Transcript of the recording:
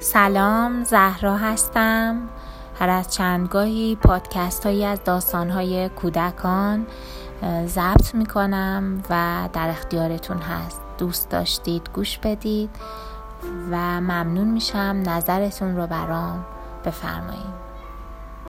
سلام زهرا هستم. هر از چندگاهی پادکست هایی از داستان های کودکان ضبط می کنم و در اختیارتون هست. دوست داشتید گوش بدید و ممنون میشم نظرتون رو برام بفرمایید.